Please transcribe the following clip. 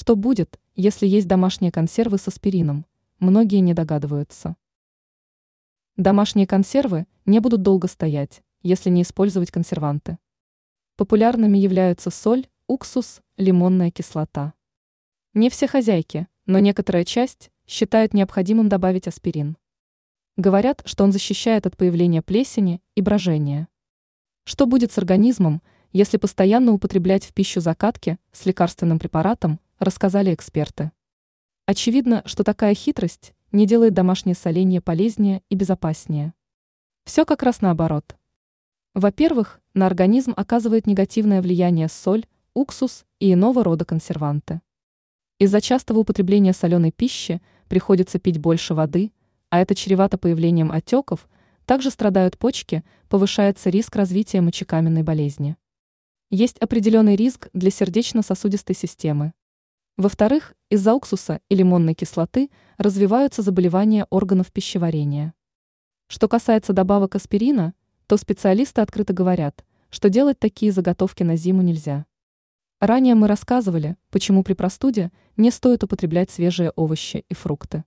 Что будет, если есть домашние консервы с аспирином? Многие не догадываются. Домашние консервы не будут долго стоять, если не использовать консерванты. Популярными являются соль, уксус, лимонная кислота. Не все хозяйки, но некоторая часть считают необходимым добавить аспирин. Говорят, что он защищает от появления плесени и брожения. Что будет с организмом, если постоянно употреблять в пищу закатки с лекарственным препаратом, рассказали эксперты. Очевидно, что такая хитрость не делает домашнее соление полезнее и безопаснее. Все как раз наоборот. Во-первых, на организм оказывает негативное влияние соль, уксус и иного рода консерванты. Из-за частого употребления соленой пищи приходится пить больше воды, а это чревато появлением отеков, также страдают почки, повышается риск развития мочекаменной болезни. Есть определенный риск для сердечно-сосудистой системы, во-вторых, из-за уксуса и лимонной кислоты развиваются заболевания органов пищеварения. Что касается добавок аспирина, то специалисты открыто говорят, что делать такие заготовки на зиму нельзя. Ранее мы рассказывали, почему при простуде не стоит употреблять свежие овощи и фрукты.